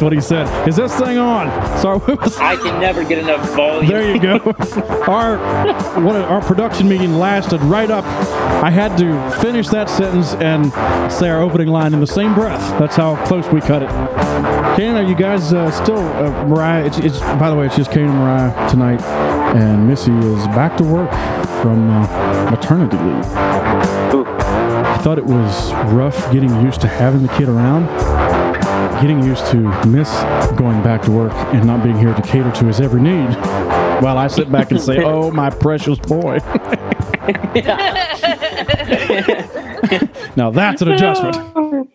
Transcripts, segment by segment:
That's what he said. Is this thing on? Sorry, was- I can never get enough volume. there you go. our what our production meeting lasted right up. I had to finish that sentence and say our opening line in the same breath. That's how close we cut it. Ken, are you guys uh, still uh, Mariah? It's, it's by the way, it's just Kane and Mariah tonight, and Missy is back to work from uh, maternity leave. Ooh. I thought it was rough getting used to having the kid around getting used to miss going back to work and not being here to cater to his every need while I sit back and say, Oh, my precious boy. now that's an adjustment.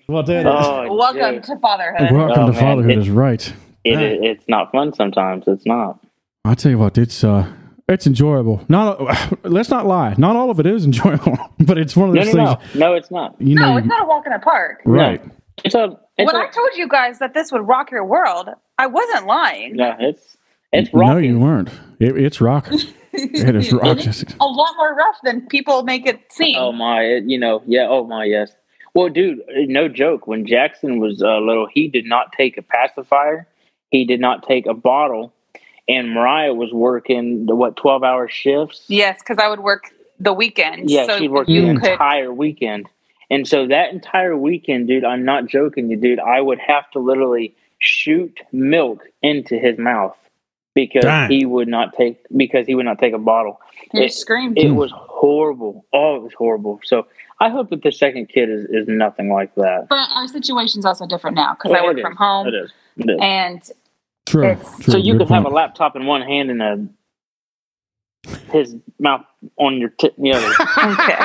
What that is. Oh, Welcome to fatherhood. Welcome Oh, to man, fatherhood it- is right. It, it, it's not fun sometimes. It's not. I tell you what, it's uh it's enjoyable. Not let's not lie. Not all of it is enjoyable, but it's one of those no, things. no. No, it's not. You know, No, it's not a walk in the park. right? It's a. It's when a, I told you guys that this would rock your world, I wasn't lying. no, it's it's no, you weren't. It, it's rocking. It is And rocking. it's a lot more rough than people make it seem. Oh my, you know, yeah. Oh my, yes. Well, dude, no joke. When Jackson was uh, little, he did not take a pacifier. He did not take a bottle. And Mariah was working the what twelve hour shifts. Yes, because I would work the weekend. Yeah, so she worked you the could. entire weekend. And so that entire weekend, dude, I'm not joking you, dude. I would have to literally shoot milk into his mouth because Dang. he would not take because he would not take a bottle. You It- screamed. It was horrible. Oh, it was horrible. So I hope that the second kid is, is nothing like that. but our situation's also different now because I work is. from home, It is. It is. and True. It's- true. so you Good can have a laptop in one hand and a his mouth on your tip the other. okay.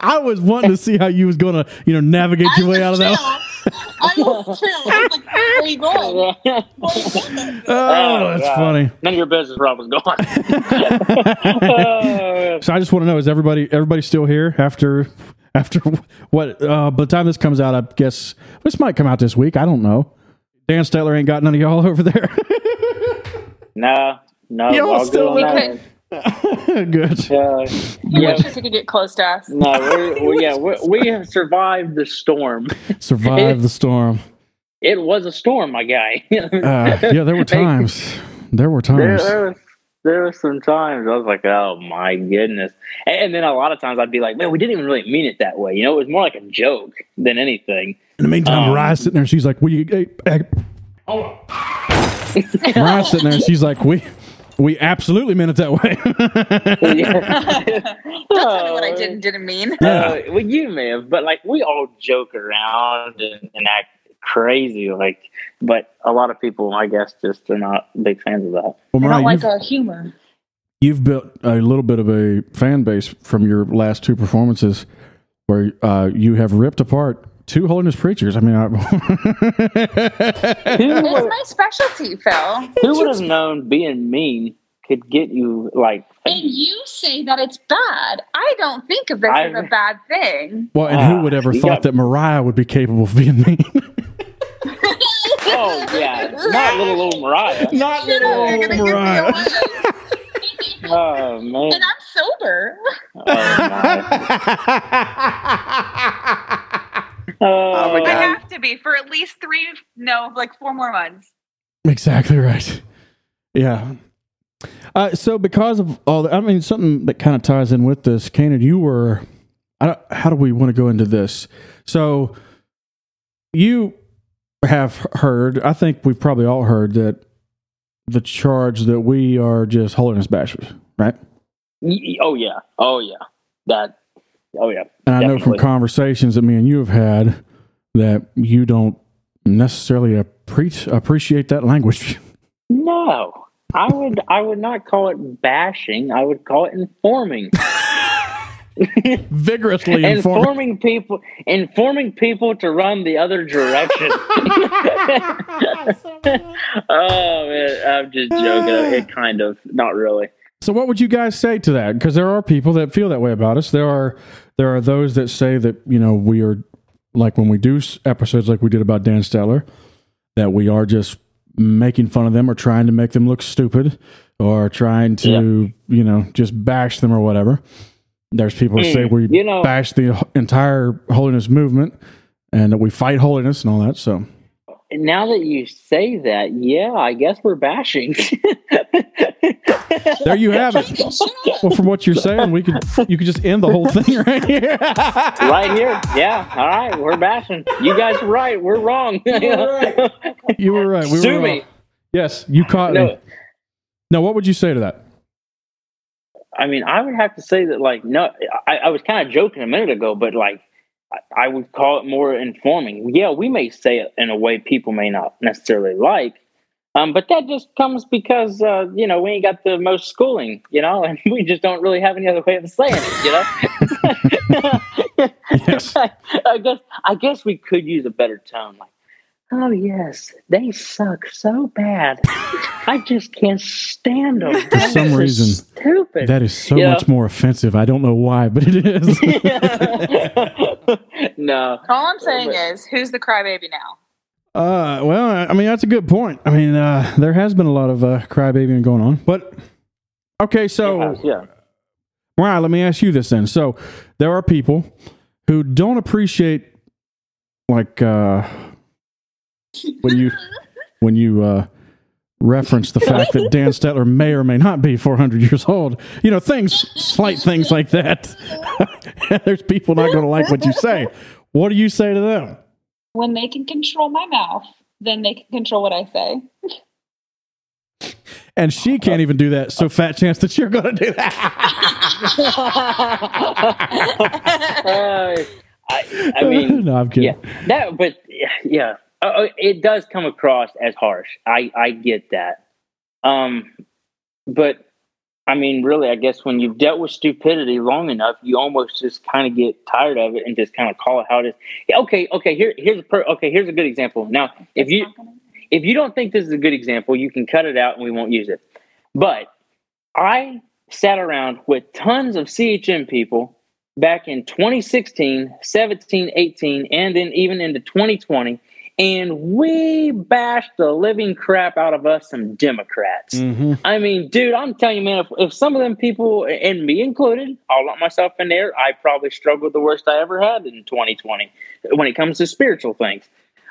I was wanting to see how you was gonna, you know, navigate your way out of that. I was chill. I was like, where are you going? Oh, Oh, that's God. funny. None of your business, Rob was gone. So I just want to know: is everybody everybody still here after after what? Uh, by the time this comes out, I guess this might come out this week. I don't know. Dan Stetler ain't got none of y'all over there. no, no, Y'all all still good on that. Good. Uh, You yeah, wish you could get close to us. no, we're, we yeah, we we have survived the storm. Survive the storm. It was a storm, my guy. Uh, yeah, there were times. There were times. there was there were some times I was like, oh my goodness, and, and then a lot of times I'd be like, man, we didn't even really mean it that way. You know, it was more like a joke than anything. In the meantime, Um, Mariah's sitting there. She's like, "We." Hey, hey. Mariah's sitting there. She's like, "We." We absolutely meant it that way. Don't tell me what I did and didn't mean. Uh, well, you may have, but like we all joke around and, and act crazy, like. But a lot of people, I guess, just are not big fans of that. well, I don't like our humor. you've built a little bit of a fan base from your last two performances, where uh, you have ripped apart two holiness preachers. I mean, I, It's my specialty, Phil. who would have known being mean could get you like? And you say that it's bad. I don't think of this I- as a bad thing. well, and who would ever ah, thought got- that Mariah would be capable of being mean? Oh yeah, not little old Mariah. Not You know, you're gonna give me Mariah. Oh man. and I'm sober. Oh, my. Oh, my I have to be for at least three, no, like four more months. Exactly right. Yeah. Uh, so because of all that, I mean, something that kind of ties in with this, Kanan, you were, I don't, how do we want to go into this? So you have heard, I think we've probably all heard that the charge that we are just holiness bashers, right? Oh yeah. Oh yeah. That. Oh yeah. And I know from conversations that me and you have had that you don't necessarily appre- appreciate that language. No, I would. I would not call it bashing. I would call it informing. Vigorously informing. informing people, informing people to run the other direction. oh man, I'm just joking. It kind of, not really. So what would you guys say to that? Because there are people that feel that way about us. There are there are those that say that you know we are like when we do episodes like we did about Dan Stetler, that we are just making fun of them or trying to make them look stupid or trying to you know just bash them or whatever. There's people that say Hmm, we you know- bash the entire holiness movement and that we fight holiness and all that. So Now that you say that, yeah, I guess we're bashing. there you have it. Well, from what you're saying, we could you could just end the whole thing right here. right here. Yeah. All right. We're bashing. You guys are right. We're wrong. You were right. We Sue were me. Yes, you caught No, me. Now, what would you say to that? I mean, I would have to say that, like, no, I, I was kind of joking a minute ago, but like, I, I would call it more informing. Yeah, we may say it in a way people may not necessarily like, um, but that just comes because uh, you know we ain't got the most schooling, you know, and we just don't really have any other way of saying it, you know. Yes. I guess I guess we could use a better tone, like, oh yes, they suck so bad. I just can't stand them. For some reason, stupid. That is so Yeah. much more offensive. I don't know why, but it is. no. All I'm saying But- is, who's the crybaby now? uh, well, I I mean, that's a good point. I mean, uh, there has been a lot of uh, crybabying going on, but okay. So, yeah. Mariah, let me ask you this then. So, there are people who don't appreciate, like, uh, when you when you uh, reference the fact that Dan Stetler may or may not be 400 years old. You know, things, slight things like that. There's people not going to like what you say. What do you say to them? When they can control my mouth, then they can control what I say. And she can't even do that. So, fat chance that you're going to do that. Uh, I, I mean, no, I'm kidding. yeah, that, but yeah, uh, uh, it does come across as harsh. I I get that. Um, but I mean, really, I guess when you've dealt with stupidity long enough, you almost just kind of get tired of it and just kind of call it how it is. Yeah, okay, okay. Here, here's a per, okay. Here's a good example. Now, if you if you don't think this is a good example, you can cut it out and we won't use it. But I sat around with tons of CHM people back in 2016, 17, 18, and then even into 2020. And we bashed the living crap out of us some Democrats. Mhm. I mean, dude, I'm telling you, man, if, if some of them people, and me included, I'll let myself in there, I probably struggled the worst I ever had in 2020 when it comes to spiritual things.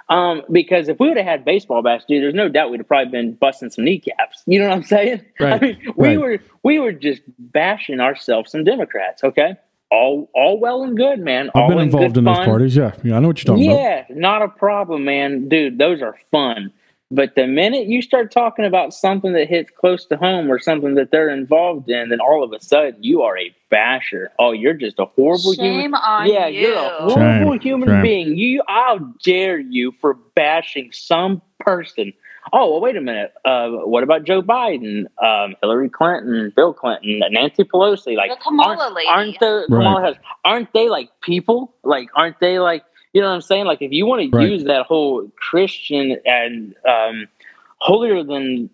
Um, because if we would have had baseball bats, dude, there's no doubt we'd have probably been busting some kneecaps. You know what I'm saying? Right, I mean, we right. were we were just bashing ourselves some Democrats. Okay, all all well and good, man. I've all been involved good in those fun. parties. Yeah. yeah. I know what you're talking about. Yeah, not a problem, man. Dude, those are fun. But the minute you start talking about something that hits close to home or something that they're involved in, then all of a sudden you are a basher. Oh, you're just a horrible Shame human. on yeah, you. you're a horrible Shame, human shame. being. You, how dare you for bashing some person? Oh, well, wait a minute. Uh, what about Joe Biden, um, Hillary Clinton, Bill Clinton, Nancy Pelosi? Like, The Kamala aren't, lady. aren't the Right. Kamala Harris, aren't they like people? Like, aren't they like you know what I'm saying? Like, if you want to use that whole Christian and um, holier than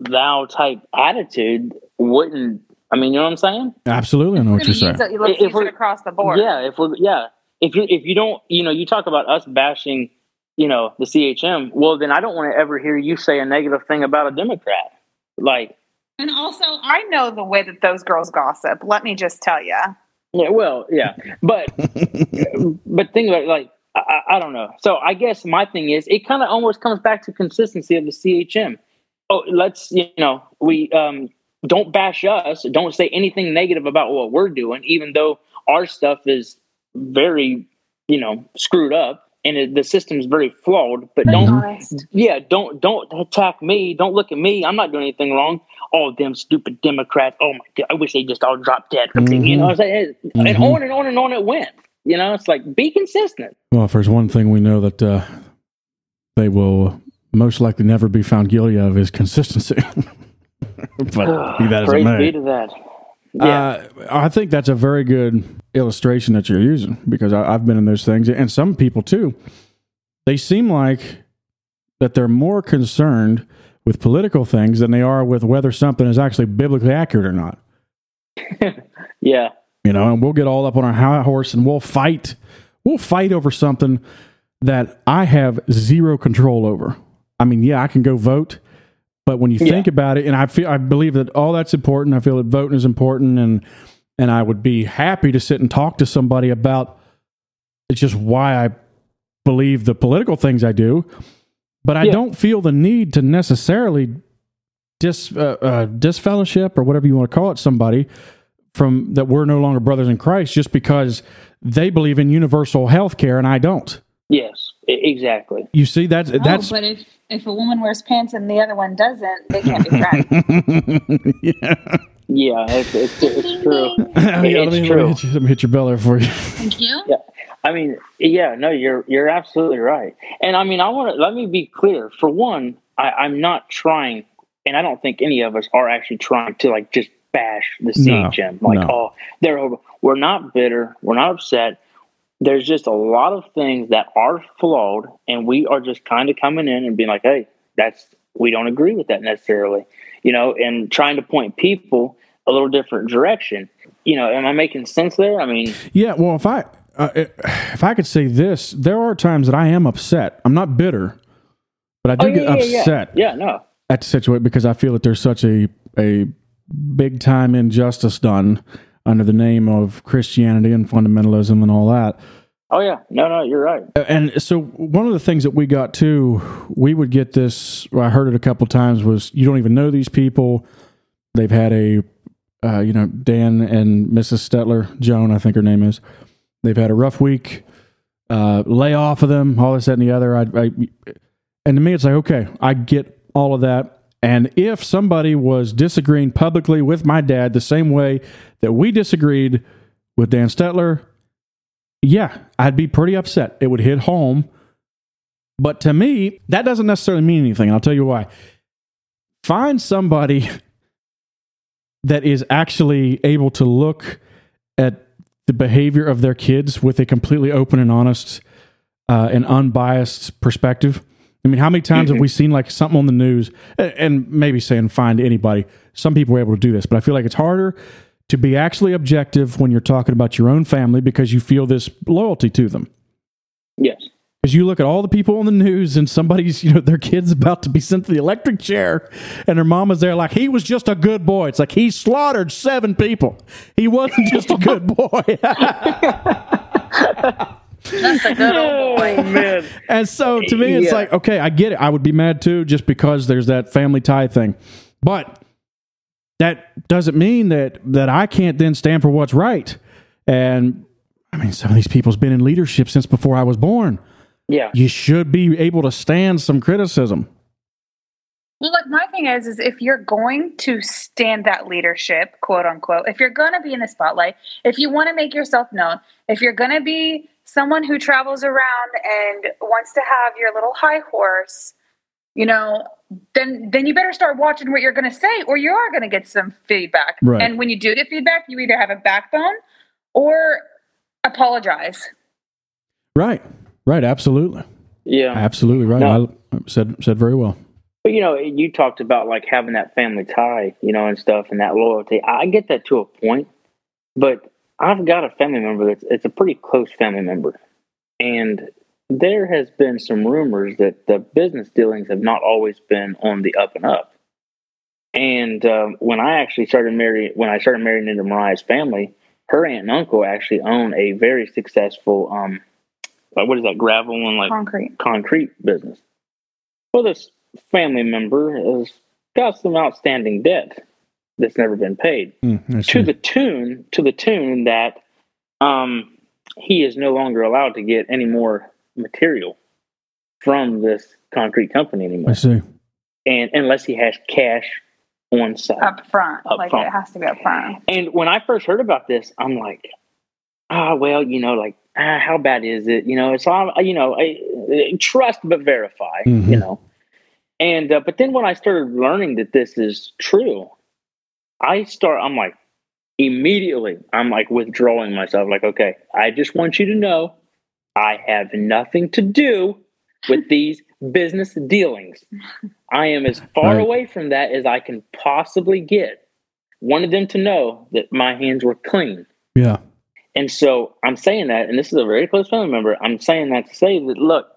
thou type attitude, wouldn't I mean? You know what I'm saying? Absolutely. I know what you're saying. it, let's If use we're- it across the board. Yeah, if we're yeah, if you if you don't, you know, you talk about us bashing, you know, the CHM. Well, then I don't want to ever hear you say a negative thing about a Democrat. Like, And also, I know the way that those girls gossip. Let me just tell you. yeah, well, yeah, but but think about it, like I, I- I don't know. So I guess my thing is, it kind of almost comes back to consistency of the CHM. Oh, let's you know, we um, don't bash us. Don't say anything negative about what we're doing, even though our stuff is very, you know, screwed up and it, the system's very flawed. But Be don't honest. yeah, don't don't attack me. Don't look at me. I'm not doing anything wrong. All them stupid Democrats. Oh my god, I wish they just all dropped dead. You know, what I'm saying? and Mhm. on and on and on it went. You know, it's like be consistent. Well, if there's one thing we know that uh, they will most likely never be found guilty of is consistency. but be that as it may. be to that. Yeah, Uh, I think that's a very good illustration that you're using because I, I've been in those things, and some people too. They seem like that they're more concerned with political things than they are with whether something is actually biblically accurate or not. yeah, You know, and we'll get all up on our high horse and we'll fight. We'll fight over something that I have zero control over. I mean, yeah, I can go vote, but when you Yeah. think about it, and I feel I believe that all that's important. I feel that voting is important, and and I would be happy to sit and talk to somebody about it's just why I believe the political things I do, but I Yeah. don't feel the need to necessarily dis uh, uh, disfellowship or whatever you want to call it somebody from that we're no longer brothers in Christ just because they believe in universal health care and I don't. yes, exactly. You see that's Oh, that's but if if a woman wears pants and the other one doesn't, they can't be friends. yeah. Yeah, it's it's, it's true. Yeah, let, me, It's let me true. hit you, let me hit your bell there for you. Thank you. Yeah. I mean, yeah, no, you're you're absolutely right. And I mean, I want to let me be clear. For one, I, I'm not trying, and I don't think any of us are actually trying to like just bash the CHM. No, CHM. like, no. oh, they're over. We're not bitter. We're not upset. There's just a lot of things that are flawed, and we are just kind of coming in and being like, hey, that's we don't agree with that necessarily, you know, and trying to point people a little different direction. You know, am I making sense there? I mean, Yeah, well, if I uh, if I could say this, there are times that I am upset. I'm not bitter, but I do oh, get yeah, yeah, yeah. upset Yeah, no, at the situation because I feel that there's such a a big time injustice done under the name of Christianity and fundamentalism and all that. Oh yeah, no, no, you're right. And so one of the things that we got too, we would get this. I heard it a couple times. Was you don't even know these people. They've had a, uh, you know, Dan and Mrs. Stetler, Joan, I think her name is. They've had a rough week. Uh, lay off of them, all this, that, and the other. I, I, and to me, it's like, okay, I get all of that. And if somebody was disagreeing publicly with my dad the same way that we disagreed with Dan Stetler, yeah, I'd be pretty upset. It would hit home. But to me, that doesn't necessarily mean anything. I'll tell you why. Find somebody that is actually able to look at the behavior of their kids with a completely open and honest uh, and unbiased perspective. I mean, how many times have we seen like something on the news and maybe saying find anybody? Some people are able to do this, but I feel like it's harder to be actually objective when you're talking about your own family because you feel this loyalty to them. Yes. Because you look at all the people on the news and somebody's, you know, their kid's about to be sent to the electric chair and their mama's there like, he was just a good boy. It's like he slaughtered seven people. He wasn't just a good boy. That's a good old boy. Oh man. and so to me, it's Yeah. like, okay, I get it. I would be mad too just because there's that family tie thing. But that doesn't mean that that I can't then stand for what's right. And I mean, some of these people's been in leadership since before I was born. Yeah. You should be able to stand some criticism. Well, like my thing is, is if you're going to stand that leadership, quote unquote, if you're going to be in the spotlight, if you want to make yourself known, if you're going to be someone who travels around and wants to have your little high horse, you know, then then you better start watching what you're going to say, or you are going to get some feedback. Right. And when you do get feedback, you either have a backbone or apologize. Right. Right. Absolutely. Yeah. Absolutely right. No. I said said very well. But you know, you talked about like having that family tie, you know, and stuff, and that loyalty. I get that to a point, but I've got a family member that's it's a pretty close family member, and there has been some rumors that the business dealings have not always been on the up and up. And um, when I actually started marrying, when I started marrying into Mariah's family, her aunt and uncle actually own a very successful um, like what is that gravel and like Concrete. concrete business. Well, this family member has got some outstanding debt that's never been paid Mm, to the tune to the tune that um, he is no longer allowed to get any more material from this concrete company anymore. I anymore, see. and unless he has cash on site. Up front. Up like front. it has to be up front. And when I first heard about this, I'm like, ah, well, you know, like, ah, how bad is it? You know, it's all, you know, I, I- trust but verify, you Mhm. know. And uh, but then when I started learning that this is true, I start. I'm like, immediately, I'm like withdrawing myself. Like, okay, I just want you to know, I have nothing to do with these business dealings. I am as far Right. away from that as I can possibly get. Wanted them to know that my hands were clean. Yeah. And so I'm saying that, and this is a very close family member. I'm saying that to say that, look,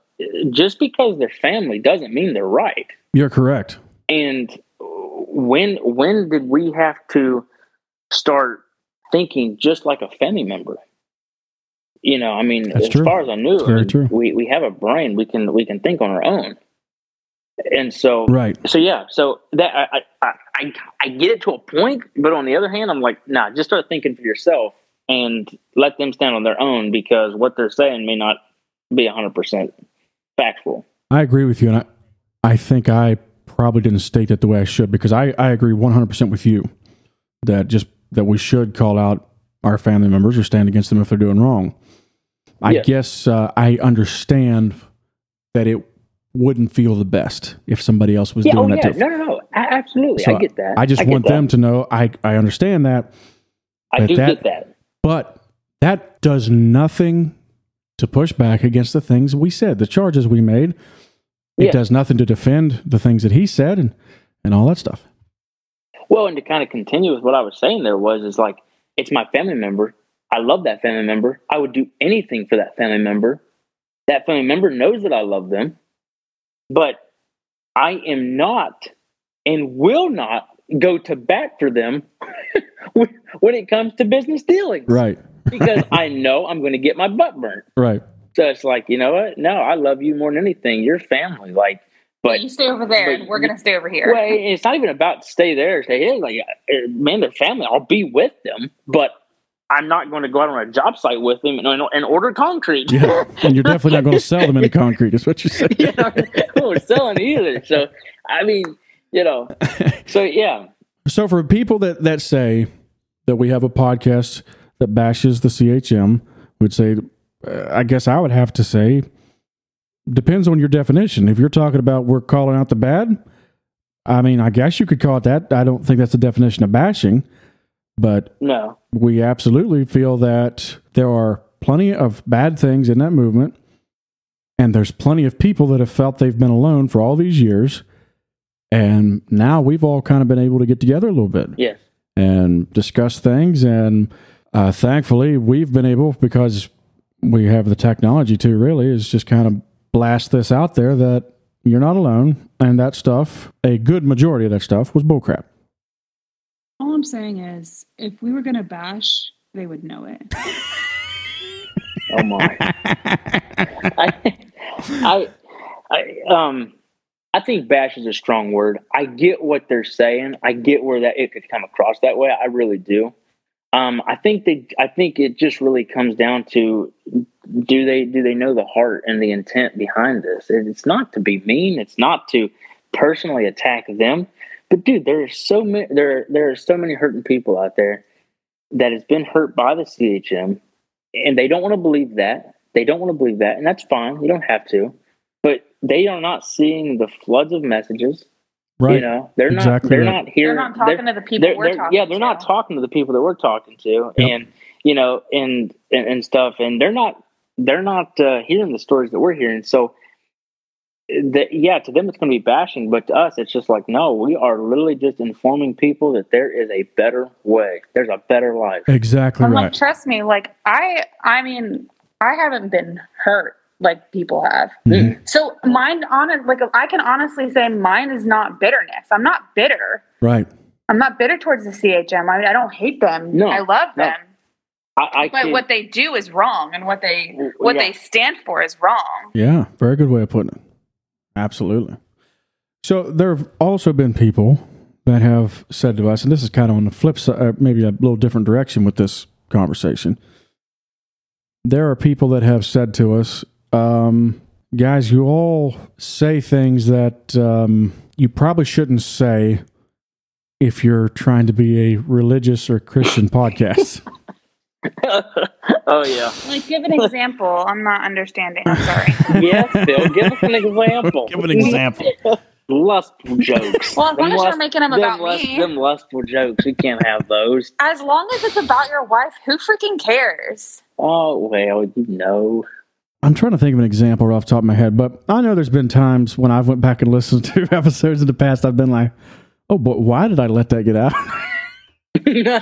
just because they're family doesn't mean they're right. You're correct. And when when did we have to start thinking just like a family member? You know, I mean, That's as true. far as I knew, I mean, we we have a brain. We can we can think on our own. And so Right. so yeah, so that I, I I I get it to a point, but on the other hand, I'm like, nah, just start thinking for yourself and let them stand on their own because what they're saying may not be 100 percent factual. I agree with you, and I, I think I probably didn't state it the way I should because I, I agree 100% with you that just that we should call out our family members or stand against them if they're doing wrong. I Yeah. guess uh, I understand that it wouldn't feel the best if somebody else was Yeah, doing oh that. yeah, to- no, no, no, absolutely, So I get that. I just get want that. them to know I, I understand that, I do that- get that. but that does nothing to push back against the things we said, the charges we made. It Yeah. does nothing to defend the things that he said and, and all that stuff. Well, and to kind of continue with what I was saying, there was is like it's my family member. I love that family member. I would do anything for that family member. That family member knows that I love them, but I am not and will not go to bat for them when when it comes to business dealings. Right. because I know I'm going to get my butt burnt. Right. So it's like, you know what? No, I love you more than anything. You're family. Like, but you stay over there, but and we're gonna stay over here. well, it's not even about to stay there. Stay here. like, uh, man, they're family. I'll be with them, but I'm not going to go out on a job site with them and, and order concrete. Yeah. And you're definitely not going to sell them any concrete, is what you're saying. you know, we're selling either. So, I mean, you know, so yeah, So for people that, that say that we have a podcast that bashes the CHM, would say, uh, I guess I would have to say, depends on your definition. If you're talking about we're calling out the bad, I mean, I guess you could call it that. I don't think that's the definition of bashing, but no, we absolutely feel that there are plenty of bad things in that movement, and there's plenty of people that have felt they've been alone for all these years. And now we've all kind of been able to get together a little bit yes, and discuss things. And uh, thankfully, we've been able, because we have the technology to really, is just kind of blast this out there that you're not alone. And that stuff, a good majority of that stuff, was bullcrap. All I'm saying is, if we were going to bash, they would know it. oh my, I, I, I, um, I think bash is a strong word. I get what they're saying. I get where that it could come across that way. I really do. Um, I think they. I think it just really comes down to do they do they know the heart and the intent behind this? It's not to be mean. It's not to personally attack them. But dude, there are so many there there are so many hurting people out there that has been hurt by the CHM, and they don't want to believe that. They don't want to believe that, and that's fine. You don't have to. But they are not seeing the floods of messages. Right. You know, they're Exactly not. They're right. not here. They're not talking to the people they're- we're they're- talking Yeah, they're to. not talking to the people that we're talking to, Yep. and you know, and and, and stuff, and they're not. They're not uh, hearing the stories that we're hearing. So, that yeah, to them it's going to be bashing, but to us it's just like, no, we are literally just informing people that there is a better way. There's a better life. Exactly I'm right. like, trust me, like I I mean, I haven't been hurt like people have. Mhm. So mine on like I can honestly say mine is not bitterness. I'm not bitter. Right. I'm not bitter towards the CHM. I mean, I don't hate them. No, I love no. them. I, I But kid- what they do is wrong, and what they what Yeah. they stand for is wrong. Yeah, very good way of putting it. Absolutely. So there have also been people that have said to us, and this is kind of on the flip side, uh, maybe a little different direction with this conversation. There are people that have said to us, um, guys, you all say things that um, you probably shouldn't say if you're trying to be a religious or Christian podcast. oh yeah. Like, give an example. I'm not understanding. I'm sorry. Yes, Bill. Give us an example. Give an example. Lustful jokes. Well, as long Them as you're making them them about lust- me. Them lustful jokes. We can't have those. As long as it's about your wife, who freaking cares? Oh well, you know. I'm trying to think of an example right off the top of my head, but I know there's been times when I've went back and listened to episodes in the past. I've been like, "Oh, but why did I let that get out?" Dude, I,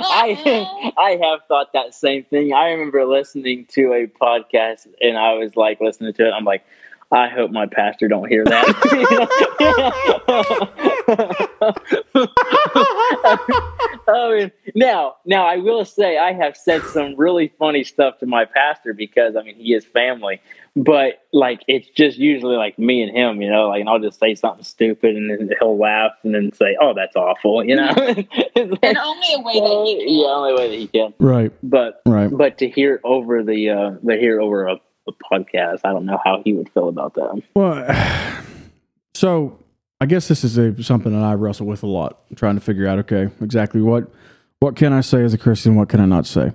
I I have thought that same thing. I remember listening to a podcast and I was like listening to it. I'm like, I hope my pastor don't hear that. I mean, now, now I will say I have said some really funny stuff to my pastor because I mean he is family, but like it's just usually like me and him, you know, like and I'll just say something stupid and then he'll laugh and then say, "Oh, that's awful," you know. It's like- In only a way that he can. yeah, only way that he can. right, But right. but to hear over the uh, to hear over a, a podcast, I don't know how he would feel about that. Well, so I guess this is a, something that I wrestle with a lot, trying to figure out. Okay, exactly what what can I say as a Christian? What can I not say?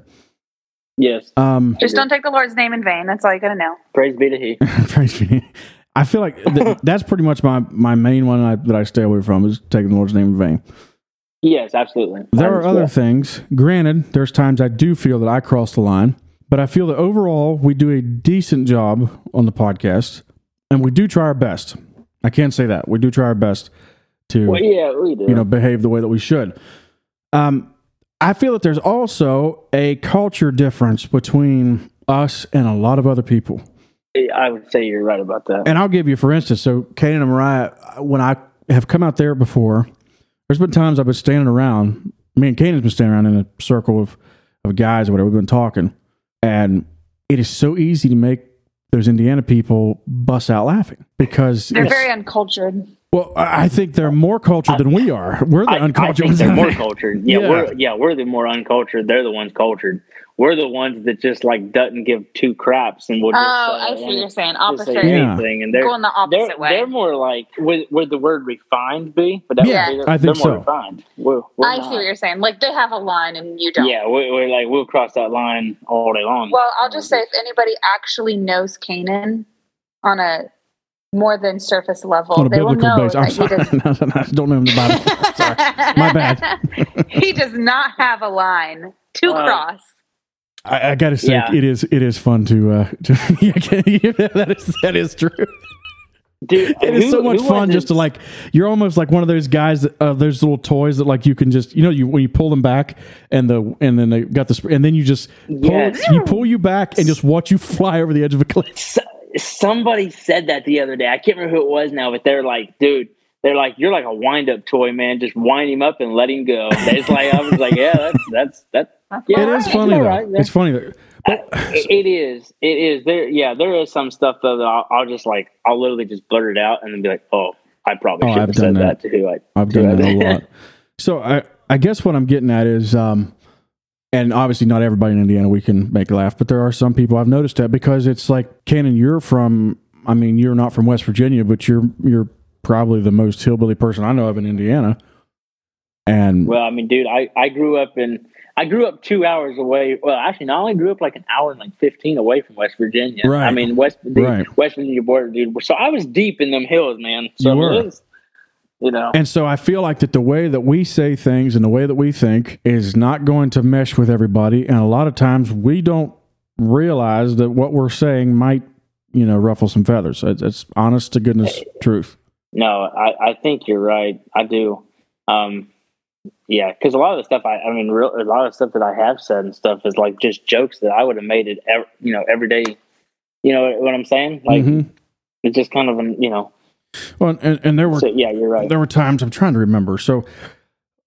Yes, Um, Just don't take the Lord's name in vain. That's all you gotta know. praise be to He. praise be. I feel like th- that's pretty much my my main one I, that I stay away from is taking the Lord's name in vain. Yes, absolutely. There I are understand. other things. Granted, there's times I do feel that I cross the line, but I feel that overall we do a decent job on the podcast, and we do try our best. I can't say that we do try our best to Well, yeah, we do. you know behave the way that we should. Um, I feel that there's also a culture difference between us and a lot of other people. I would say you're right about that. And I'll give you, for instance, so Kane and Mariah, when I have come out there before, there's been times I've been standing around. Me and Kane has been standing around in a circle of, of guys or whatever. We've been talking, and it is so easy to make those Indiana people bust out laughing because They're very uncultured. well. I I think they're more cultured than we are. We're the I, I uncultured think ones. they're more cultured. Yeah, Yeah. we're yeah we're the more uncultured. They're the ones cultured. We're the ones that just like doesn't give two craps and will Oh, just. I uh, see what you're saying. just say Opposite. Yeah. anything, and they're Going the they're, opposite way. they're more like would, would the word refined be? But that Yeah, would be, I think they're more so. refined. We're, we're I not. see what you're saying. Like they have a line and you don't. Yeah, we're, we're like we'll cross that line all day long. Well, I'll just say if anybody actually knows Canaan on a more than surface level, on a they will know base. I'm he sorry, does. No, no, no, I don't know him the Bible. sorry, my bad. he does not have a line to Uh, cross. I, I gotta say, Yeah. it is it is fun to. Uh, to that is that is true. Dude, It is who- so much fun just to like. You're almost like one of those guys that uh, those little toys that like you can just you know you when you pull them back and the and then they got the and then you just pull Yes. you pull you back and just watch you fly over the edge of a cliff. S- somebody said that the other day. I can't remember who it was now, but they're like, dude, they're like, you're like a wind up toy, man. Just wind him up and let him go. It's like I was like, yeah, that's that's that's yeah, It is funny though. right. It's funny though. But, It- it is. It is. There. Yeah. There is some stuff though that I'll, I'll just like. I'll literally just blurt it out and then be like, "Oh, I probably Oh, should I've have done said that. that. to who I." I've to done who that I- a lot. So I I guess what I'm getting at is um and obviously not everybody in Indiana we can make laugh, but there are some people I've noticed that because it's like Cannon, you're from I mean, you're not from West Virginia, but you're you're probably the most hillbilly person I know of in Indiana. And Well, I mean, dude, I I grew up in. I grew up two hours away. Well, actually, not only grew up like an hour and like fifteen away from West Virginia. Right. I mean, West the Right. West Virginia border, dude. So I was deep in them hills, man. So You were. it is, you know. and so I feel like that the way that we say things and the way that we think is not going to mesh with everybody. And a lot of times we don't realize that what we're saying might, you know, ruffle some feathers. It's, it's honest to goodness truth. No, I, I think you're right. I do. Um, yeah, because a lot of the stuff I, I mean, real, a lot of stuff that I have said and stuff is like just jokes that I would have made it, ev- you know, every day. You know what I'm saying? Like Mhm. it's just kind of an, you know. Well, and, and there were So yeah, you're right. there were times I'm trying to remember. So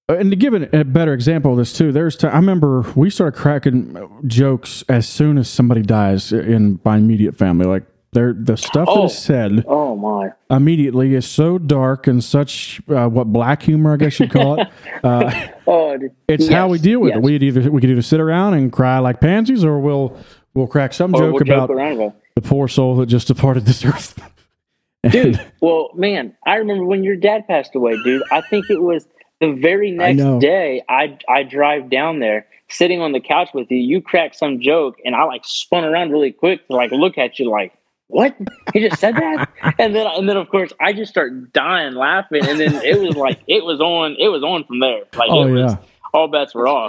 Uh, And to give a better example of this too, there's t- I I remember we started cracking jokes as soon as somebody dies in my immediate family. Like there, the stuff that Oh. is said Oh my. immediately is so dark and such uh, what black humor, I guess you'd call it. Uh, Oh, it's how we deal with yes. it. We'd either we could either sit around and cry like pansies, or we'll we'll crack some Or joke we'll about joke about. it. the poor soul that just departed this earth. dude. Well, man, I remember when your dad passed away, dude. I think it was the very next know. day. I I drive down there, sitting on the couch with you. You cracked some joke, and I like spun around really quick to like look at you, like, "What? He just said that?" and then and then of course I just start dying laughing, and then it was like it was on. It was on from there. Like Oh it was, yeah. all bets were off.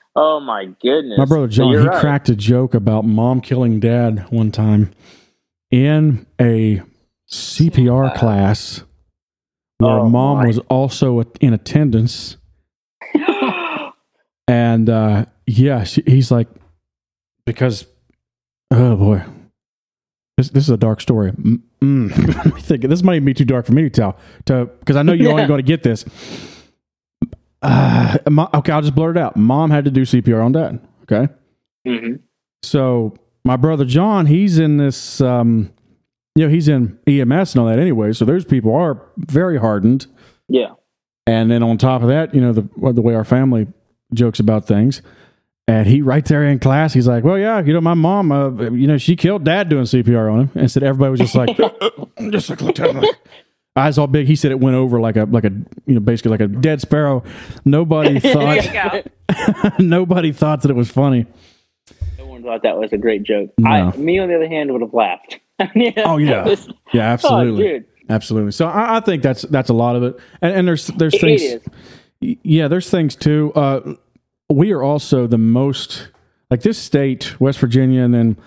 Oh my goodness. My brother John, you're he right. cracked a joke about mom killing dad one time in a CPR class where Oh, mom my. was also in attendance. And uh, yeah, she, he's like, because, oh boy, this this is a dark story. Mm, mm. Let me think. This might even be too dark for me to tell. To because I know you're only going to get this. Uh, mo- okay, I'll just blurt it out. Mom had to do CPR on dad. Okay, Mhm. so my brother John, he's in this. Um, you know, he's in EMS and all that anyway. So those people are very hardened. Yeah. And then on top of that, you know, the the way our family jokes about things. And he right there in class, he's like, "Well, yeah, you know, my mom, uh, you know, she killed dad doing CPR on him." And said everybody was just like, just like, looked at him like, eyes all big. He said it went over like a like a you know basically like a dead sparrow. Nobody thought nobody thought that it was funny. No one thought that was a great joke. No. I, me, on the other hand, would have laughed. Oh, yeah. This- Yeah, oh, absolutely. dude. Absolutely. So I, I think that's that's a lot of it. And, and there's there's It things. is. Yeah, there's things too. Uh, we are also the most like this state, West Virginia, and then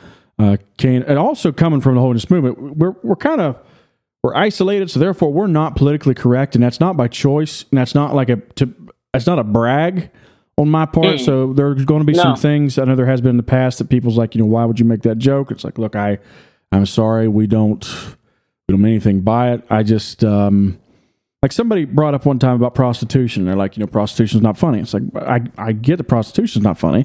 uh, Kane, and also coming from the holiness movement. We're we're kind of we're isolated, so therefore we're not politically correct, and that's not by choice, and that's not like a to that's not a brag on my part. So there's going to be No. some things I know there has been in the past that people's like, you know, why would you make that joke? It's like, look, I I'm sorry, we don't we don't mean anything by it. I just um like somebody brought up one time about prostitution. They're like, you know, prostitution's not funny. It's like I I get the prostitution's not funny,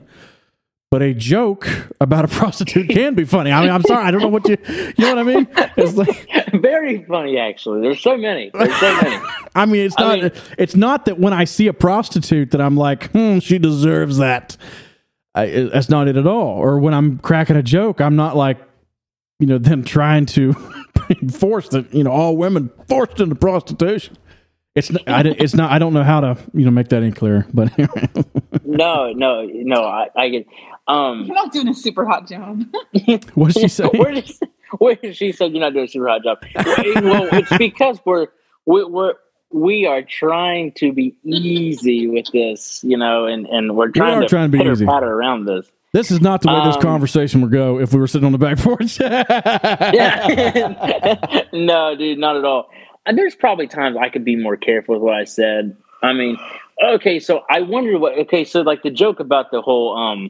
but a joke about a prostitute can be funny. I mean, I'm sorry, I don't know what you you know what I mean? It's like Very funny, actually. There's so many. There's so many. I mean, it's I not mean- it's not that when I see a prostitute that I'm like, hmm, she deserves that. I, that's not it at all. Or when I'm cracking a joke, I'm not like, you know, them trying to force that you know all women forced into prostitution. It's not, I, don't- it's not. I don't know how to you know make that any clearer. But No, no, no. I, I get. Um, You're not doing a super hot job. what did she say? where did where did she said you're not doing a super hot job? well, it's because we're we, we're we are trying to be easy with this, you know, and and we're trying are to trying to be easy. patter around this. This is not the way this Um, conversation would go if we were sitting on the back porch. Yeah. no, dude, not at all. And there's probably times I could be more careful with what I said. I mean, okay, so I wonder what okay, so like the joke about the whole um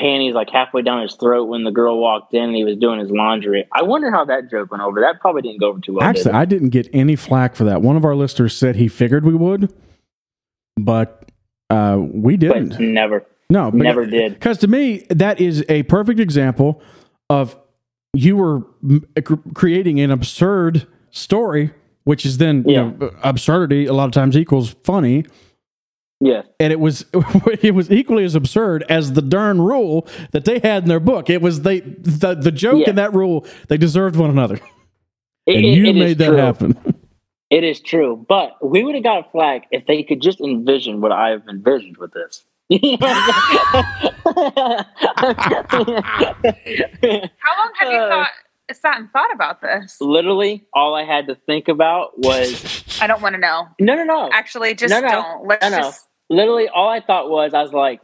panties like halfway down his throat when the girl walked in and he was doing his laundry. I wonder how that joke went over. That probably didn't go over too well. Actually, it? I didn't get any flack for that. One of our listeners said he figured we would, but uh, we didn't. but never. No, Never did. Because to me, that is a perfect example of you were m- creating an absurd story, which is then you know absurdity a lot of times equals funny, Yeah. and it was it was equally as absurd as the darn rule that they had in their book. It was they the the joke Yeah. in that rule they deserved one another, It- and it- you made that true. happen. It is true, but we would have got a flag if they could just envision what I've envisioned with this. How long have you Uh, thought sat and thought about this? Literally, all I had to think about was I don't want to know. no, no, no. Actually, just No, no. don't. Let's No, no. just. Literally, all I thought was I was like,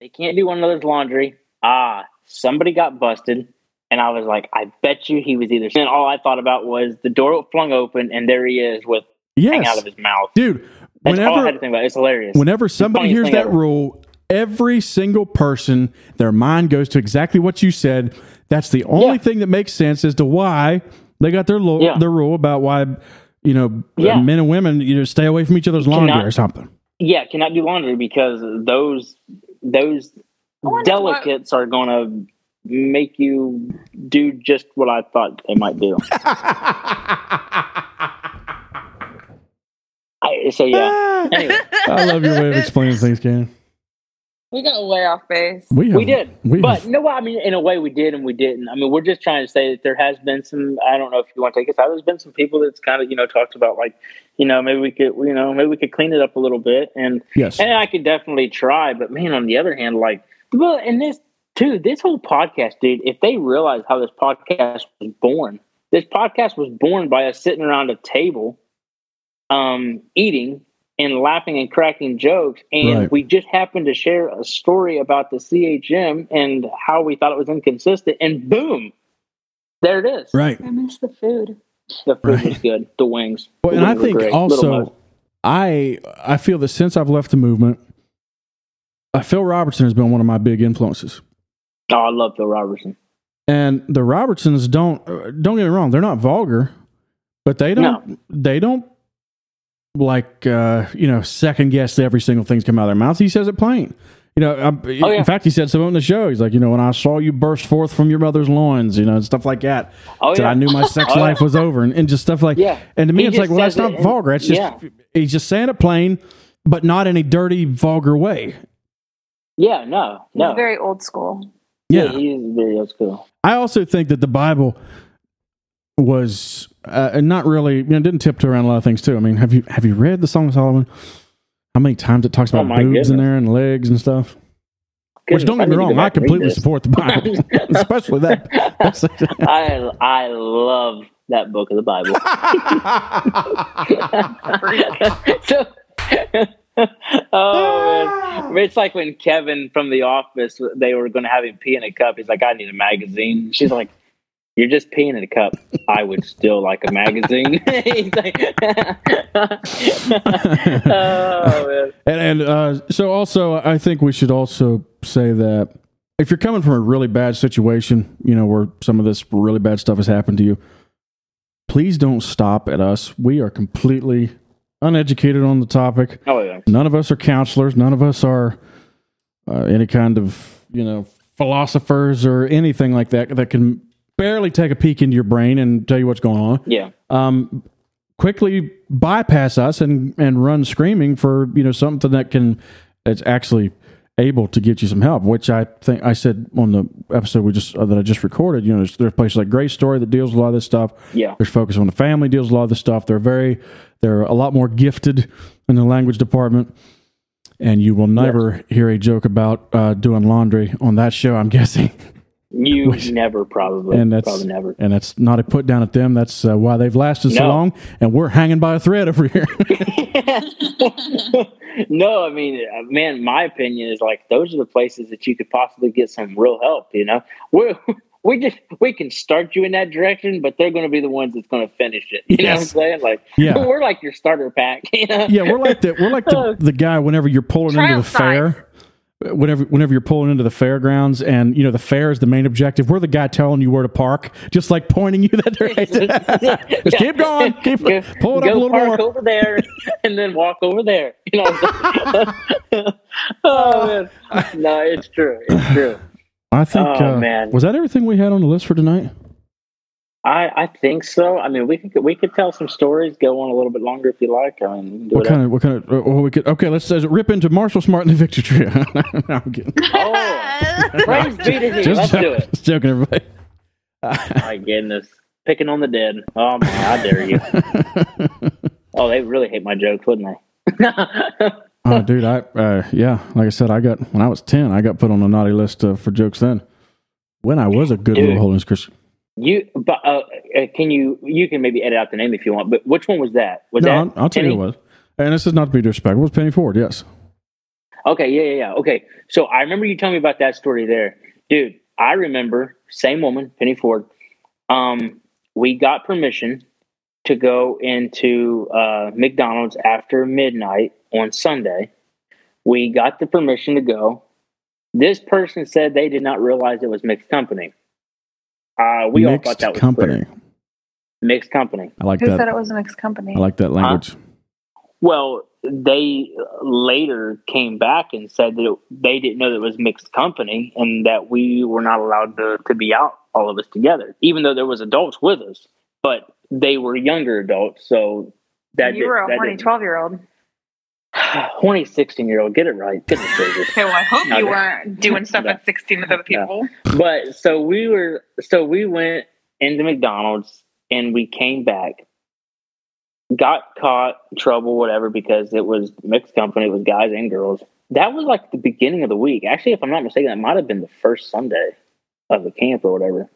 they can't do one another's laundry. Ah, somebody got busted. And I was like, I bet you he was either. And all I thought about was the door flung open, and there he is with hang out of his mouth. dude. That's all I Whenever had to think about. It's hilarious. Whenever somebody hears that ever. rule, every single person, their mind goes to exactly what you said. That's the only Yeah. thing that makes sense as to why they got their lo- Yeah. their rule about why you know Yeah. men and women you know stay away from each other's laundry cannot- or something. Yeah, cannot do laundry because those those wonder what- delicates are going to make you do just what I thought they might do. I, so yeah. Anyway, I love your way of explaining things, Ken. We got way off base. We, have, we did, We but have- no, I mean, in a way, we did and we didn't. I mean, we're just trying to say that there has been some. I don't know if you want to take us out. There's been some people that's kind of you know talked about like, you know, maybe we could, you know, maybe we could clean it up a little bit, and yes, and I could definitely try. But man, on the other hand, like, well, and this too, this whole podcast, dude. If they realize how this podcast was born, this podcast was born by us sitting around a table, um, eating and laughing and cracking jokes, and Right. we just happened to share a story about the CHM and how we thought it was inconsistent, and boom, there it is. right. I miss the food. The food was good. The wings. Well, The and I wings were think also, I I feel that since I've left the movement, uh, Phil Robertson has been one of my big influences. Oh, I love Phil Robertson. And the Robertsons don't uh, don't get me wrong, they're not vulgar, but they don't they don't like uh, you know second guess every single thing's come out of their mouth. He says it plain. You know, um, Oh, yeah. in fact, he said something on the show. He's like, you know, when I saw you burst forth from your mother's loins, you know, and stuff like that. Oh yeah. I knew my sex Oh, life was over, and, and just stuff like. Yeah. And to me, He it's like, well, that's not it vulgar. It's just yeah. he's just saying it plain, but not in a dirty, vulgar way. Yeah, no, He's no. very old school. Yeah. he is very old school. I also think that the Bible was uh, not really, you know, didn't tiptoe around a lot of things too. I mean, have you have you read the Song of Solomon? How many times it talks Oh, about my boobs in there and legs and stuff? Which don't I get me need to go wrong, I and completely support the Bible, especially that. I I love that book of the Bible. so, oh man, it's like when Kevin from The Office they were going to have him pee in a cup. He's like, I need a magazine. She's like. You're just peeing in a cup. I would still like a magazine. Like, oh man. and and uh, so also, I think we should also say that if you're coming from a really bad situation, you know, where some of this really bad stuff has happened to you, please don't stop at us. We are completely uneducated on the topic. Oh yeah. None of us are counselors. None of us are uh, any kind of you know philosophers or anything like that that can barely take a peek into your brain and tell you what's going on. Yeah. Um, quickly bypass us and and run screaming for you know something that can it's actually able to get you some help. Which I think I said on the episode we just uh, that I just recorded. You know, there's, there's places like Grace Story that deals with a lot of this stuff. Yeah. There's Focus on the Family deals with a lot of this stuff. They're very they're a lot more gifted in the language department. And you will never hear a joke about uh, doing laundry on that show. I'm guessing. You Which- never probably, and that's probably never. and that's not a put down at them. That's uh, why they've lasted so long, and we're hanging by a thread over here. no, I mean, uh, man, my opinion is like those are the places that you could possibly get some real help. You know, we we just we can start you in that direction, but they're going to be the ones that's going to finish it. You know what I'm saying? Like, Yeah. we're like your starter pack. You know? yeah, we're like the we're like the, the guy whenever you're pulling into Trial the fair. Whenever, whenever you're pulling into the fairgrounds, and you know the fair is the main objective, we're the guy telling you where to park, just like pointing you that direction. just keep going, keep Go, pull it up a little park more. over there, and then walk over there. You know. Oh man, no, it's true. It's true. I think. Oh, uh, man. was that everything we had on the list for tonight? I, I think so. I mean, we could we could tell some stories, go on a little bit longer if you like. I mean, we can do What kind of what kind of? Uh, well, we could okay. Let's uh, rip into Marshall Smart and the Victor Trio. no, I'm kidding. Oh, praise be to thee. Let's do it. Just joking, everybody. My goodness, picking on the dead. Oh my, I dare you. Oh, they really hate my jokes, wouldn't they? Oh, dude, I uh, yeah, like I said, I got when I was ten, I got put on the naughty list uh, for jokes. Then, when I was a good Dude. little holiness Christian. You, but uh, uh, can you? You can maybe edit out the name if you want. But which one was that? Was no, that? I'll, I'll tell you what. And this is not to be disrespectful. It was Penny Ford, yes. Okay, yeah, yeah, yeah. Okay, so I remember you telling me about that story there, dude. I remember same woman, Penny Ford. Um, we got permission to go into uh, McDonald's after midnight on Sunday. We got the permission to go. This person said they did not realize it was mixed company. Uh, we all Mixed thought that was company. clear. Mixed company. I like Who that. said it was a mixed company? I like that language. Well, they later came back and said that it, they didn't know that it was mixed company and that we were not allowed to, to be out, all of us together, even though there was adults with us, but they were younger adults. So that you were a horny 12 year old. horny 16 year old, get it right. Goodness gracious. Okay, well, I hope No, you no. weren't doing stuff No. at 16 with other people. but so we were so we went into McDonald's and we came back, got caught trouble, whatever, because it was mixed company, it was guys and girls. That was like the beginning of the week. Actually, if I'm not mistaken, that might have been the first Sunday of the camp or whatever.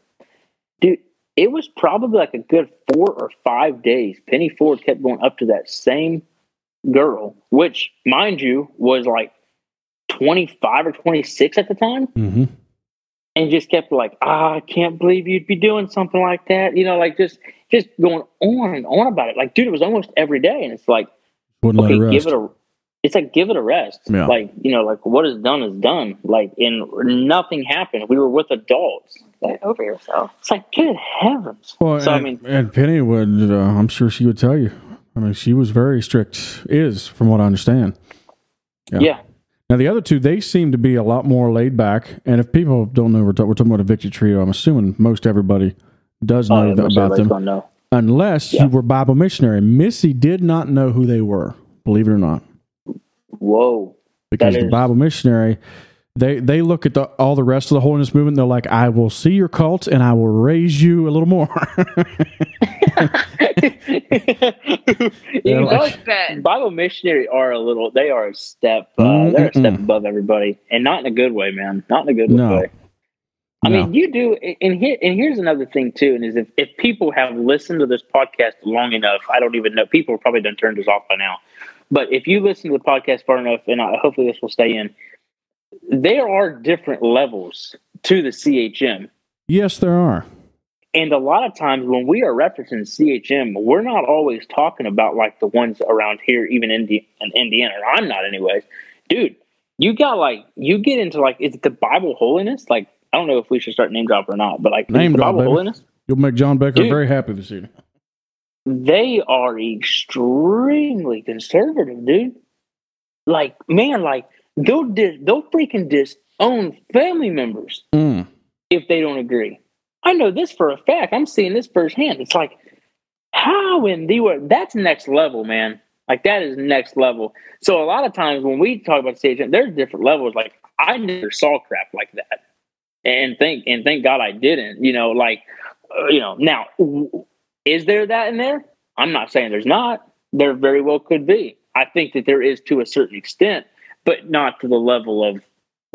Dude, it was probably like a good four or five days. Penny Ford kept going up to that same girl, which, mind you, was like 25 or 26 at the time hmm and just kept like, ah, I can't believe you'd be doing something like that. You know, like just just going on and on about it. Like, dude, it was almost every day, and it's like, Wouldn't okay, let her give it a. It's like give it a rest. Yeah. Like you know, like what is done is done. Like and nothing happened. We were with adults. Get over yourself. It's like good heavens. Well, so and, I mean, and Penny would, uh, I'm sure she would tell you. I mean, she was very strict, is from what I understand. Yeah. yeah. Now the other two, they seem to be a lot more laid back. And if people don't know, we're, ta- we're talking about a victory trio. I'm assuming most everybody does Oh, know yeah, about them, know. unless Yeah. you were Bible missionary. Missy did not know who they were, believe it or not, Whoa. because the Bible missionary. They, they look at the, all the rest of the holiness movement. They're like, I will see your cult and I will raise you a little more. you know, like- Bet. Bible missionary are a little. They are a step. Uh, they're a step above everybody, and not in a good way, man. Not in a good No. way. I No. mean, you do, and here, and here's another thing too, and is if, if people have listened to this podcast long enough, I don't even know. People have probably done turned this off by now, but if you listen to the podcast far enough, and I, hopefully this will stay in, there are different levels to the CHM. yes, there are. And a lot of times when we are referencing CHM, we're not always talking about like the ones around here, even in, in Indiana. I'm not, anyways. Dude, you got like you get into like is it the Bible holiness? Like I don't know if we should start name drop or not, but like Name the drop, Bible baby. holiness. You'll make John Becker Dude. very happy this evening. They are extremely conservative, dude. Like man, like they'll dis- they'll freaking disown family members. Mm. if they don't agree. I know this for a fact. I'm seeing this firsthand. It's like, how in the world? That's next level, man. Like that is next level. So a lot of times when we talk about stage, there's different levels. Like I never saw crap like that, and thank and thank God I didn't. You know, like uh, you know, now is there that in there? I'm not saying there's not. There very well could be. I think that there is to a certain extent, but not to the level of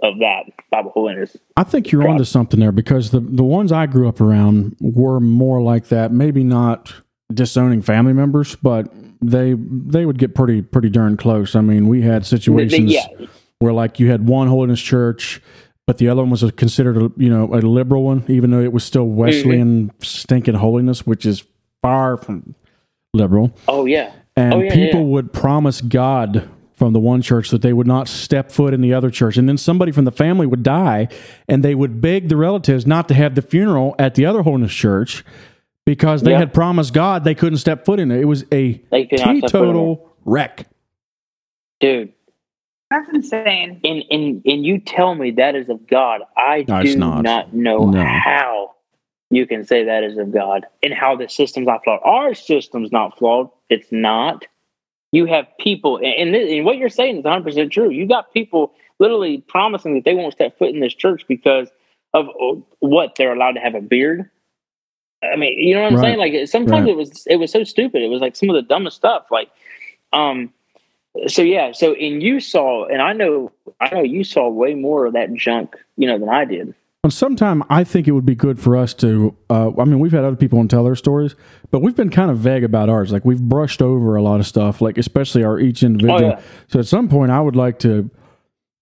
of that Bible holiness. I think you're onto something there because the the ones I grew up around were more like that. Maybe not disowning family members, but they they would get pretty pretty darn close. I mean, we had They- they- situations yeah, where like you had one holiness church, but the other one was a, considered a you know a liberal one, even though it was still mm-hmm. Wesleyan stinking holiness, which is far from liberal. oh yeah, And Oh, yeah, people yeah. would promise God from the one church that they would not step foot in the other church. And then somebody from the family would die and they would beg the relatives not to have the funeral at the other holiness church because they Yeah. had promised God they couldn't step foot in it. It was a they could not step foot in teetotal wreck. dude. That's insane. And and and you tell me that is of God. I No, do not. not, know No. how you can say that is of God and how the system's not flawed. Our system's not flawed. It's not. You have people, and, and, what you're saying is 100 percent true. You got people literally promising that they won't step foot in this church because of uh, what they're allowed to have a beard. I mean, you know what I'm Right. saying? Like sometimes Right. it was it was so stupid. It was like some of the dumbest stuff. Like, um, so yeah. So and you saw, and I know, I know you saw way more of that junk, you know, than I did. And sometime I think it would be good for us to. Uh, I mean, we've had other people on tell their stories, but we've been kind of vague about ours. Like we've brushed over a lot of stuff, like especially our each individual. Oh, yeah. So at some point, I would like to,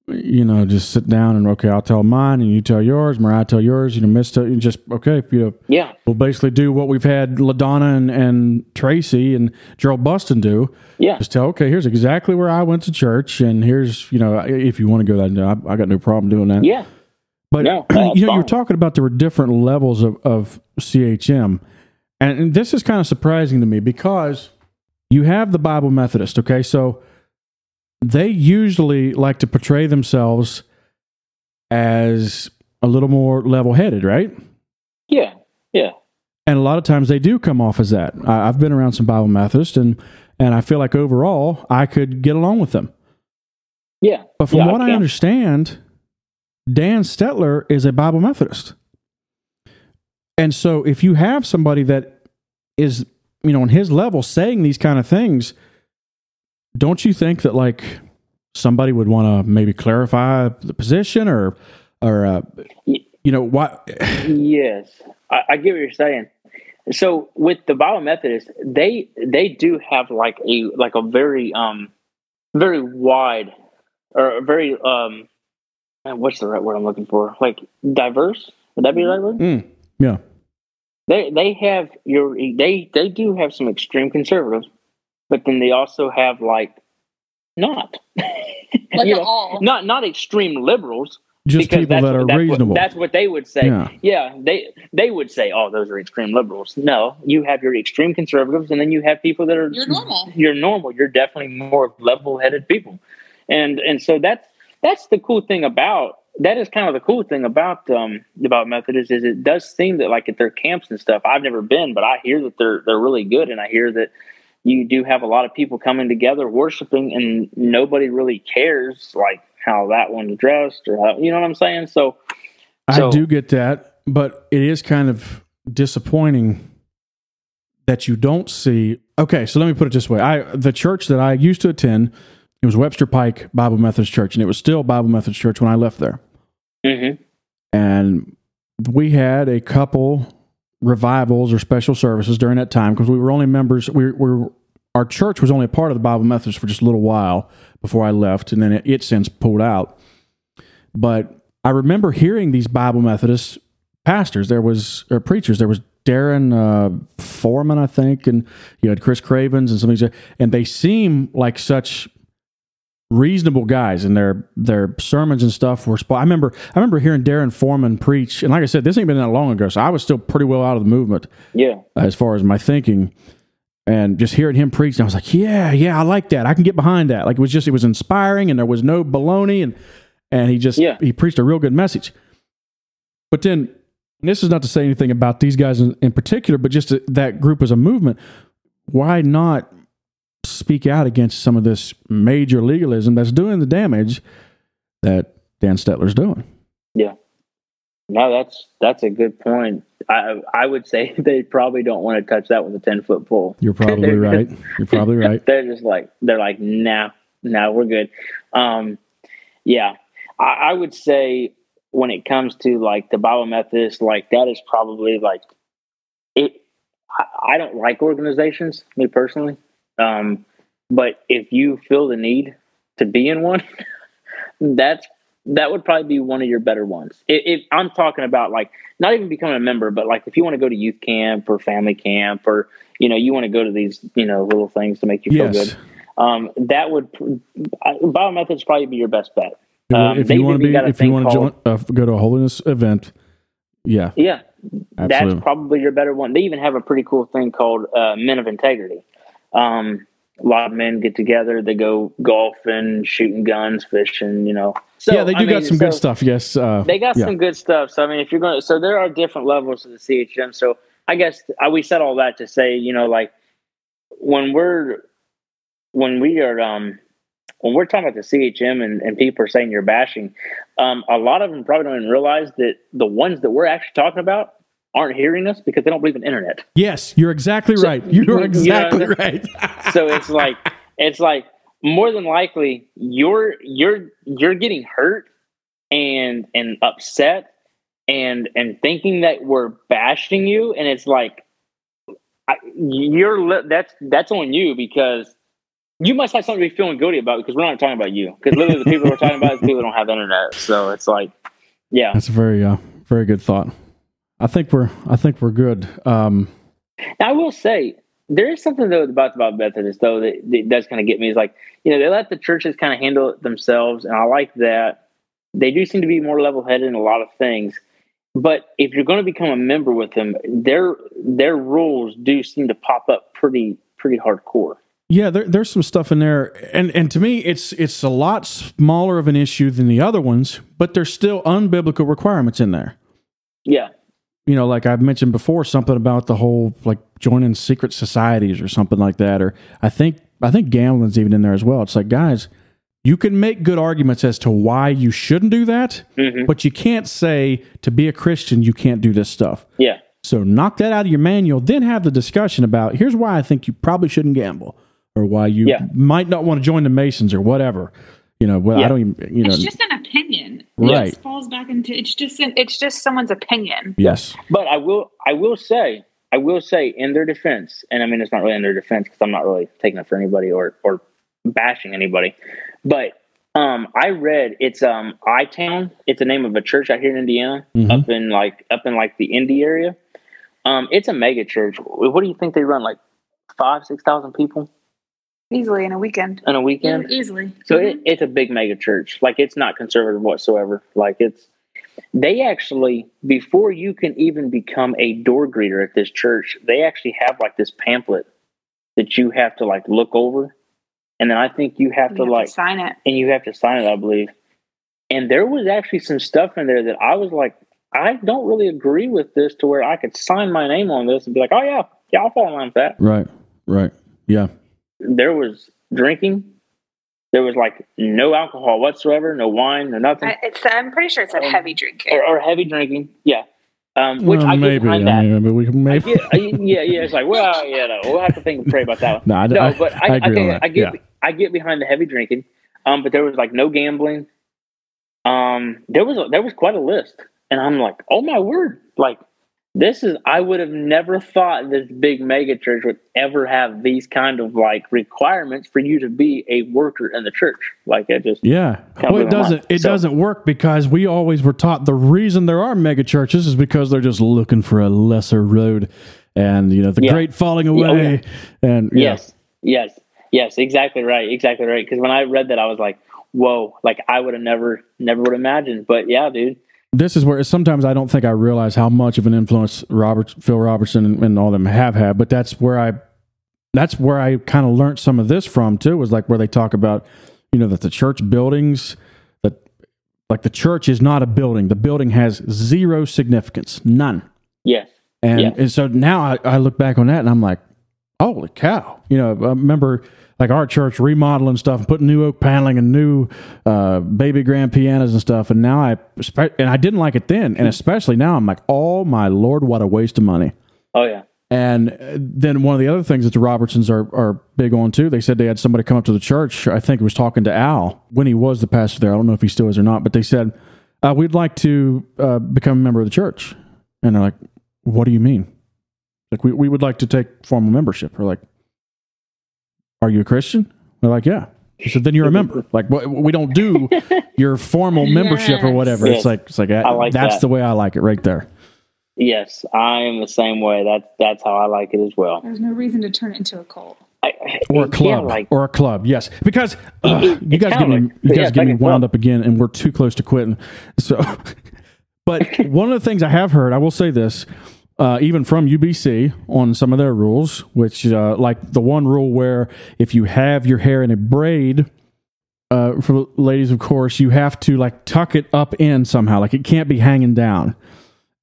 you know, just sit down and okay, I'll tell mine, and you tell yours, Mariah tell yours. You know, Miss, tell, and just okay, you know, Yeah, we'll basically do what we've had Ladonna and, and Tracy and Gerald Buston do. yeah, Just tell, okay, here's exactly where I went to church, and here's, you know, if you want to go that, I, I got no problem doing that. yeah. But No, you know, you're talking about there were different levels of, of CHM, and, and this is kind of surprising to me because you have the Bible Methodist. Okay, so they usually like to portray themselves as a little more level-headed, right? Yeah, yeah, And a lot of times they do come off as that. I, I've been around some Bible Methodists, and and I feel like overall I could get along with them. yeah. But from Yeah, what I can. understand, Dan Stetler is a Bible Methodist. And so if you have somebody that is, you know, on his level saying these kind of things, don't you think that like somebody would want to maybe clarify the position or or uh, you know what Yes, I, I get what you're saying. So with the Bible Methodists, they they do have like a like a very um very wide or a very um what's the right word I'm looking for? Like diverse? Would that be the right word? Mm, yeah. They they have your they they do have some extreme conservatives, but then they also have like not Like You know, all. not not extreme liberals, Just because people that what- are that's reasonable. What, that's what they would say. Yeah. Yeah. they they would say, "Oh, those are extreme liberals." No, you have your extreme conservatives, and then you have people that are You're normal. You're normal. You're definitely more level-headed people, and and so that's that's the cool thing about that is kind of the cool thing about um about Methodists is it does seem that like at their camps and stuff. I've never been, but I hear that they're they're really good, and I hear that you do have a lot of people coming together worshiping, and nobody really cares like how that one's dressed or how you know what I'm saying. So I do get that, but it is kind of disappointing that you don't see. Okay, so let me put it this way: I the church that I used to attend, it was Webster Pike Bible Methodist Church, and it was still Bible Methodist Church when I left there. mhm. And we had a couple revivals or special services during that time because we were only members. We were our church was only a part of the Bible Methodist for just a little while before I left, and then it, it since pulled out. But I remember hearing these Bible Methodist pastors. There was or preachers. There was Darren uh, Foreman, I think, and you had Chris Cravens and some of these, and they seem like such reasonable guys and their their sermons and stuff were spot. I remember I remember hearing Darren Foreman preach, and like I said, this ain't been that long ago, so I was still pretty well out of the movement yeah, uh, as far as my thinking. And just hearing him preach, I was like, yeah, yeah, I like that. I can get behind that. Like it was just it was inspiring, and there was no baloney, and and he just Yeah. he preached a real good message. But then this is not to say anything about these guys in, in particular, but just that group as a movement. Why not speak out against some of this major legalism that's doing the damage that Dan Stetler's doing. Yeah. No, that's that's a good point. I I would say they probably don't want to touch that with a ten foot pole. You're probably right. You're probably right. they're just like they're like nah, nah, we're good. Um, yeah, I, I would say when it comes to like the Bible Methodist, like that is probably like it. I, I don't like organizations, me personally. Um, but if you feel the need to be in one, that's that would probably be one of your better ones. If, if I'm talking about like not even becoming a member, but like if you want to go to youth camp or family camp or you know you want to go to these you know little things to make you feel Yes. good, um, that would Bible Methodists probably be your best bet. Um, if you want to be, if you want to called- uh, go to a holiness event, yeah, yeah, absolutely. that's probably your better one. They even have a pretty cool thing called uh, Men of Integrity. Um, a lot of men get together, they go golfing, shooting guns, fishing. You know, so yeah, they do I mean, got some good stuff. Yes, uh, They got yeah. some good stuff. So I mean, if you're going, so there are different levels of the CHM. So I guess uh, we said all that to say, you know, like when we're when we are um when we're talking about the CHM and, and people are saying you're bashing, um, a lot of them probably don't even realize that the ones that we're actually talking about aren't hearing us because they don't believe in internet. Yes, you're exactly So- right. You're you know, exactly right. so it's like it's like more than likely you're you're you're getting hurt and and upset and and thinking that we're bashing you and it's like I, you're that's that's on you because you must have something to be feeling guilty about because we're not talking about you because literally the people we're talking about is people don't have internet so it's like yeah That's a very, uh, very good thought. I think we're, I think we're good. Um, I will say there is something though about about Methodists though that, that does kind of get me is like you know they let the churches kind of handle it themselves, and I like that. They do seem to be more level headed in a lot of things, but if you're going to become a member with them, their their rules do seem to pop up pretty pretty hardcore. Yeah, there, there's some stuff in there, and and to me, it's it's a lot smaller of an issue than the other ones, but there's still unbiblical requirements in there. Yeah, You know, like I've mentioned before, something about the whole like joining secret societies or something like that, or I think I think gambling's even in there as well. It's like, guys, you can make good arguments as to why you shouldn't do that, Mhm. but you can't say to be a Christian you can't do this stuff. yeah, So knock that out of your manual, then have the discussion about here's why I think you probably shouldn't gamble, or why you Yeah. might not want to join the Masons or whatever. You know, well, I don't even, you know, It's just an opinion. Right. It just falls back into it's just It's, it's just someone's opinion. yes, But I will, I will say, I will say, in their defense, and I mean, it's not really in their defense because I'm not really taking it for anybody or or bashing anybody. But um, I read it's um I Town. It's the name of a church out here in Indiana, Mhm. up in like up in like the Indy area. Um, it's a mega church. What do you think they run? Like five, six thousand people Easily in a weekend. in a weekend? easily. So it, mm-hmm. it's a big mega church. Like it's not conservative whatsoever. Like it's they actually before you can even become a door greeter at this church, they actually have like this pamphlet that you have to like look over, and then I think you have You to have like to sign it. and you have to sign it, I believe. And there was actually some stuff in there that I was like, I don't really agree with this to where I could sign my name on this and be like, oh yeah, yeah, I'll fall in line with that right, right, yeah, there was drinking. There was like no alcohol whatsoever, no wine, no nothing, I- It's. I'm pretty sure it said heavy drinking. or, or heavy drinking. Yeah, um, which Well, I get maybe, behind I mean, maybe we can maybe. get, I, yeah, yeah. It's like, well, yeah, no, we'll have to think and pray about that one. No, I- no, I- but I I, I, agree get, on that, I get, yeah. I get behind the heavy drinking. Um, but there was like no gambling. Um, there was a, there was quite a list, and I'm like, oh my word, like this is I would have never thought this big mega church would ever have these kind of like requirements for you to be a worker in the church. Like it just Yeah. Well, it doesn't. It So- doesn't work because we always were taught the reason there are mega churches is because they're just looking for a lesser road, and you know the Yeah. great falling Yeah, oh, away, and yeah. Yes, yes, yes, exactly right, exactly right. Because when I read that, I was like, "Whoa!" Like I would have never, never would have imagined. But yeah, dude. This is where sometimes I don't think I realize how much of an influence Robert, Phil Robertson, and, and all them have had. But that's where I, that's where I kind of learned some of this from too. Was like where they talk about, you know, that the church buildings, that like the church is not a building. The building has zero significance, none. Yes, And, Yeah. and so now I, I look back on that and I'm like, holy cow! You know, I remember like our church remodeling stuff and putting new oak paneling and new uh, baby grand pianos and stuff. And now I and I didn't like it then, and especially now I'm like, oh my lord, what a waste of money. Oh yeah. And then one of the other things that the Robertsons are, are big on too, they said they had somebody come up to the church. I think it was talking to Al when he was the pastor there. I don't know if he still is or not, but they said, uh, We'd like to uh, become a member of the church. And they're like, What do you mean? Like, we, we would like to take formal membership. We're like, Are you a Christian? They're like, Yeah. He said, "Then you're a member. Like we don't do your formal membership or whatever. Yes. It's like it's like, I like that's that. the way I like it right there. Yes, I am the same way. That's that's how I like it as well. There's no reason to turn it into a cult. I, or a yeah, club, like or a club. Yes, because uh, it- you guys get me, like- you guys it's get me wound club. up again, and we're too close to quitting. So, but one of the things I have heard, I will say this, uh, even from UBC on some of their rules, which uh, like the one rule where if you have your hair in a braid. Uh, for ladies, of course, you have to like tuck it up in somehow. Like it can't be hanging down,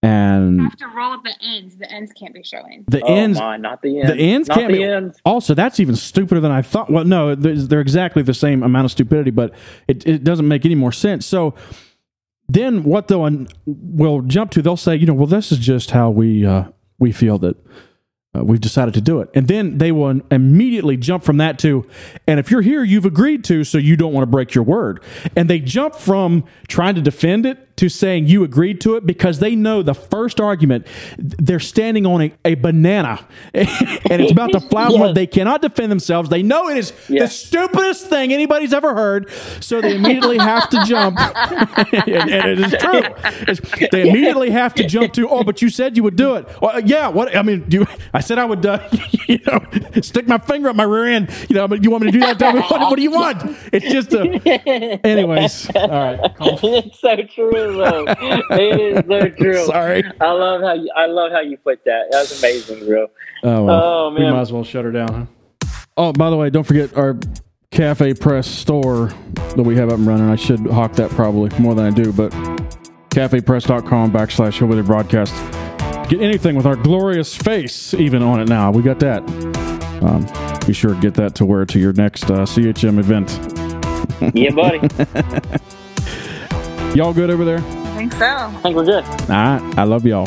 and you have to roll up the ends. The ends can't be showing. the oh ends my, not the ends. the ends not can't the be. ends. Also, that's even stupider than I thought. Well, no, they're they're exactly the same amount of stupidity, but it, it doesn't make any more sense. So then, what they'll will jump to, they'll say, you know, well, this is just how we uh, we feel that uh, we've decided to do it, and then they will immediately jump from that to, and if you're here, you've agreed to, so you don't want to break your word, and they jump from trying to defend it to saying you agreed to it because they know the first argument they're standing on a, a banana. And it's about to fly they cannot defend themselves. They know it is the stupidest thing anybody's ever heard. So they immediately have to jump. And, and it is true. It's- they immediately have to jump to oh but you said you would do it. Well, yeah what i mean do you, i said i would uh, you know stick my finger up my rear end. You know but you want me to do that tell me what, what do you want? It's just a anyways all right. It's so true, though. it is so true. Sorry. I love how you. I love how you put that. That's amazing, bro. Oh, well. Oh, We man. might as well shut her down, huh? Oh, by the way, don't forget our Cafe Press store that we have up and running. I should hawk that probably more than I do, but cafepress.com backslash Hillbilly Broadcast. Get anything with our glorious face even on it now. We got that. Um, be sure to get that to wear to your next uh, CHM event. Yeah, buddy. Y'all good over there? I think so. I think we're good. All right. I love y'all.